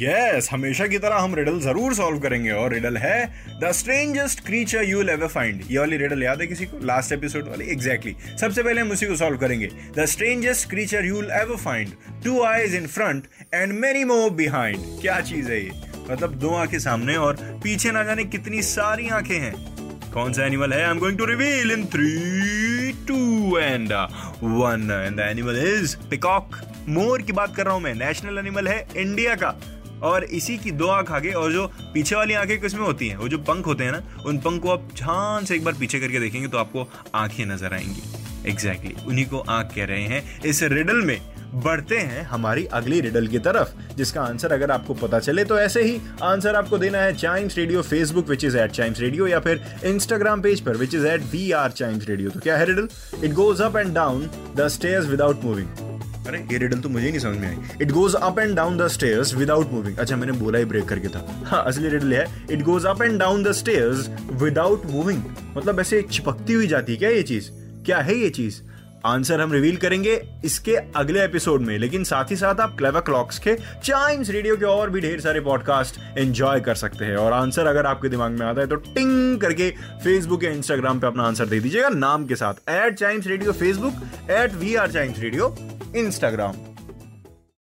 Yes हमेशा की तरह हम रिडल ज़रूर सॉल्व करेंगे और रिडल है the strangest creature you ever find ये वाली रिडल याद है किसी को? लास्ट एपिसोड वाली? Exactly exactly. सबसे पहले हम उसी को सॉल्व करेंगे. The strangest creature you ever find two eyes in front and many more behind क्या चीज़ है ये? मतलब दो आँखें सामने और पीछे ना जाने कितनी सारी आँखें हैं। कौन सा एनिमल है? I am going to reveal in three two and one and the animal is peacock मोर की बात कर रहा हूँ मैं. नेशनल एनिमल है इंडिया का. और इसी की दो आँख आगे और जो पीछे वाली आँखें किसमें होती हैं वो जो पंख होते हैं ना उन पंख को आप ध्यान से एक बार पीछे करके देखेंगे तो आपको आँखें नज़र आएँगी। एग्जैक्टली exactly, उन्हीं को आँख कह रहे हैं। इस रिडल में बढ़ते हैं हमारी अगली रिडल की तरफ़ जिसका आंसर अगर आपको पता चले तो ऐसे ही आंसर आपको देना है Chimes radio Facebook which is at Chimes radio या फिर इंस्टाग्राम पेज पर which is at we are Chimes radio तो क्या है riddle it goes up and down the stairs without moving अरे, ये रिडल तो मुझे नहीं समझ में आई। It goes up and down the stairs without moving अच्छा मैंने बोला ही ब्रेक करके था। हाँ असली रिडल है। It goes up and down the stairs without moving मतलब ऐसे चिपकती हुई जाती है क्या ये चीज़? क्या है ये चीज़? आंसर हम रिवील करेंगे इसके अगले एपिसोड में। लेकिन साथ ही साथ आप क्लेवर क्लॉक्स के चाइम्स रेडियो के और भी ढेर सारे पॉडकास्ट एंजॉय कर सकते हैं। और आंसर अगर आपके दिमाग में आता है तो टिंग करके फेसबुक या इंस्टाग्राम पे अपना आंसर दे दीजिएगा नाम के साथ। At Chimes radio Facebook at we are Chimes radio Instagram